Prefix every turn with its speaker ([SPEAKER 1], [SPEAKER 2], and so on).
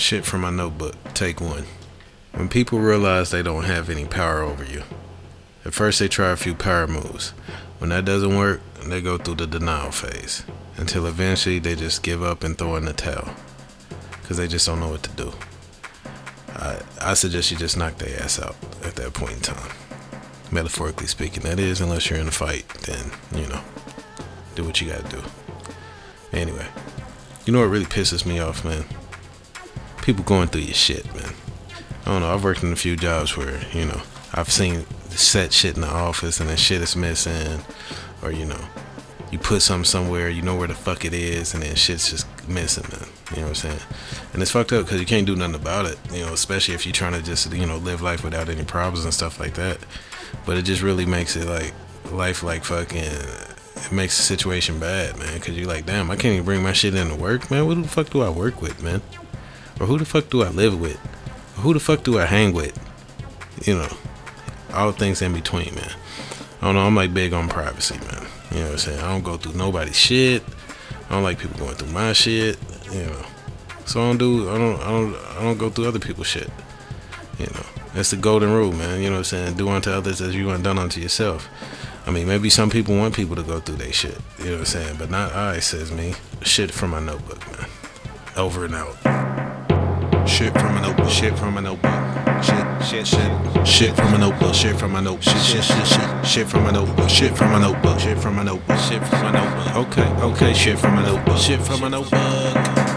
[SPEAKER 1] Shit from my notebook. Take one. When people realize they don't have any power over you, at first they try a few power moves. When that doesn't work, they go through the denial phase until eventually they just give up and throw in the towel because they just don't know what to do. I, I suggest you just knock their ass out at that point in time. Metaphorically speaking, that is, unless you're in a fight, then, you know, do what you gotta do. Anyway, you know what really pisses me off, man? People going through your shit, man. I don't know. I've worked in a few jobs where, you know, I've seen set shit in the office and then shit is missing, or, you know, you put something somewhere, you know where the fuck it is, and then shit's just missing, man. You know what I'm saying? And it's fucked up because you can't do nothing about it, you know, especially if you're trying to just, you know, live life without any problems and stuff like that. But it just really makes it like life like fucking, it makes the situation bad, man, because you're like, damn, I can't even bring my shit into work, man. What the fuck do I work with, man? Or who the fuck do I live with? Or who the fuck do I hang with? You know, all things in between, man. I don't know. I'm like big on privacy, man. You know what I'm saying? I don't go through nobody's shit. I don't like people going through my shit. You know, so I don't do. I don't. I don't. I don't go through other people's shit. You know, that's the golden rule, man. You know what I'm saying? Do unto others as you want done unto yourself. I mean, maybe some people want people to go through their shit. You know what I'm saying? But not I, says me. Shit from my notebook, man. Over and out. Shit from a notebook. Shit from a notebook. Shit, shit, shit. Shit from a notebook. Shit from a notebook. Shit, shit, shit. Shit Shit from a notebook. Shit from a notebook. Shit from a notebook. Shit from a notebook. Okay, okay. Shit from a notebook. Shit from a notebook.